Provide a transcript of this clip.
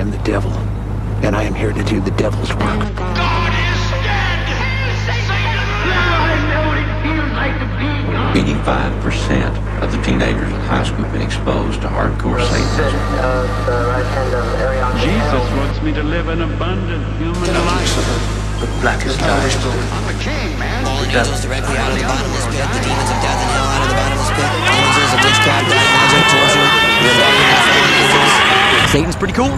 am the devil, and I am here to do the devil's work. God is dead! Eighty-five percent of the teenagers in high school have been exposed to hardcore Satanism. Jesus wants me to live an abundant human life. Blackest night. I'm the king, man. Fallen angels directly out of the bottomless pit. The demons of death Satan's pretty cool.